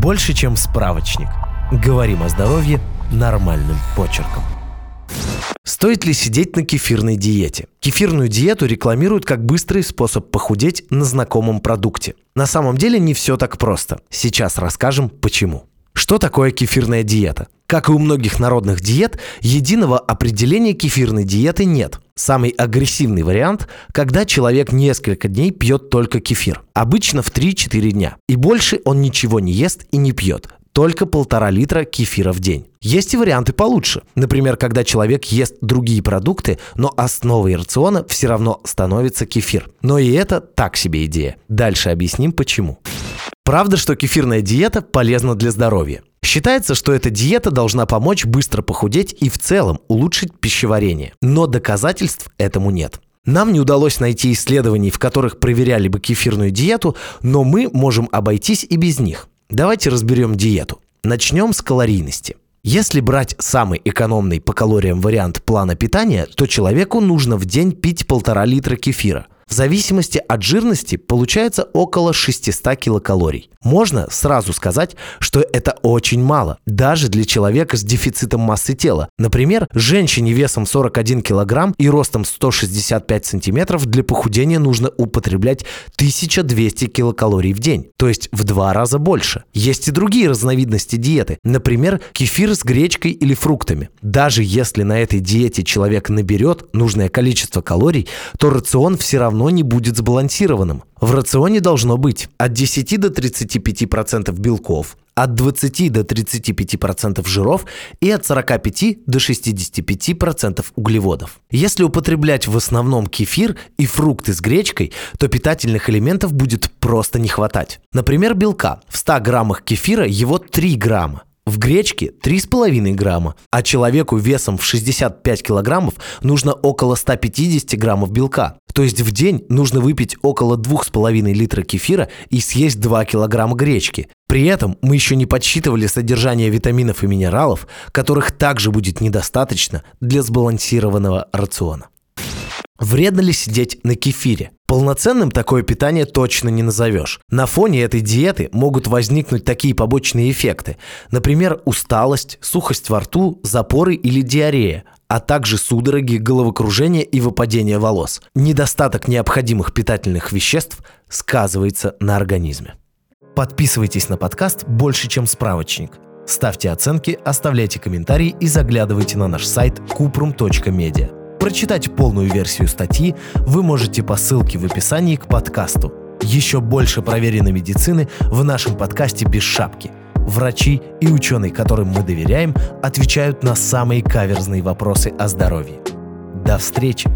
Больше, чем справочник. Говорим о здоровье нормальным почерком. Стоит ли сидеть на кефирной диете? Кефирную диету рекламируют как быстрый способ похудеть на знакомом продукте. На самом деле не все так просто. Сейчас расскажем почему. Что такое кефирная диета? Как и у многих народных диет, единого определения кефирной диеты нет. Самый агрессивный вариант, когда человек несколько дней пьет только кефир. Обычно в 3-4 дня. И больше он ничего не ест и не пьет только полтора литра кефира в день. Есть и варианты получше. Например, когда человек ест другие продукты, но основой рациона все равно становится кефир. Но и это так себе идея. Дальше объясним почему. Правда, что кефирная диета полезна для здоровья. Считается, что эта диета должна помочь быстро похудеть и в целом улучшить пищеварение. Но доказательств этому нет. Нам не удалось найти исследований, в которых проверяли бы кефирную диету, но мы можем обойтись и без них. Давайте разберем диету. Начнем с калорийности. Если брать самый экономный по калориям вариант плана питания, то человеку нужно в день пить полтора литра кефира – в зависимости от жирности получается около 600 килокалорий. Можно сразу сказать, что это очень мало, даже для человека с дефицитом массы тела. Например, женщине весом 41 килограмм и ростом 165 сантиметров для похудения нужно употреблять 1200 килокалорий в день, то есть в два раза больше. Есть и другие разновидности диеты, например, кефир с гречкой или фруктами. Даже если на этой диете человек наберет нужное количество калорий, то рацион все равно равно не будет сбалансированным. В рационе должно быть от 10 до 35% белков, от 20 до 35% жиров и от 45 до 65% углеводов. Если употреблять в основном кефир и фрукты с гречкой, то питательных элементов будет просто не хватать. Например, белка. В 100 граммах кефира его 3 грамма. В гречке 3,5 грамма, а человеку весом в 65 килограммов нужно около 150 граммов белка. То есть в день нужно выпить около 2,5 литра кефира и съесть 2 килограмма гречки. При этом мы еще не подсчитывали содержание витаминов и минералов, которых также будет недостаточно для сбалансированного рациона. Вредно ли сидеть на кефире? Полноценным такое питание точно не назовешь. На фоне этой диеты могут возникнуть такие побочные эффекты. Например, усталость, сухость во рту, запоры или диарея, а также судороги, головокружение и выпадение волос. Недостаток необходимых питательных веществ сказывается на организме. Подписывайтесь на подкаст «Больше, чем справочник». Ставьте оценки, оставляйте комментарии и заглядывайте на наш сайт kuprum.media. Прочитать полную версию статьи вы можете по ссылке в описании к подкасту. Еще больше проверенной медицины в нашем подкасте «Без шапки». Врачи и ученые, которым мы доверяем, отвечают на самые каверзные вопросы о здоровье. До встречи!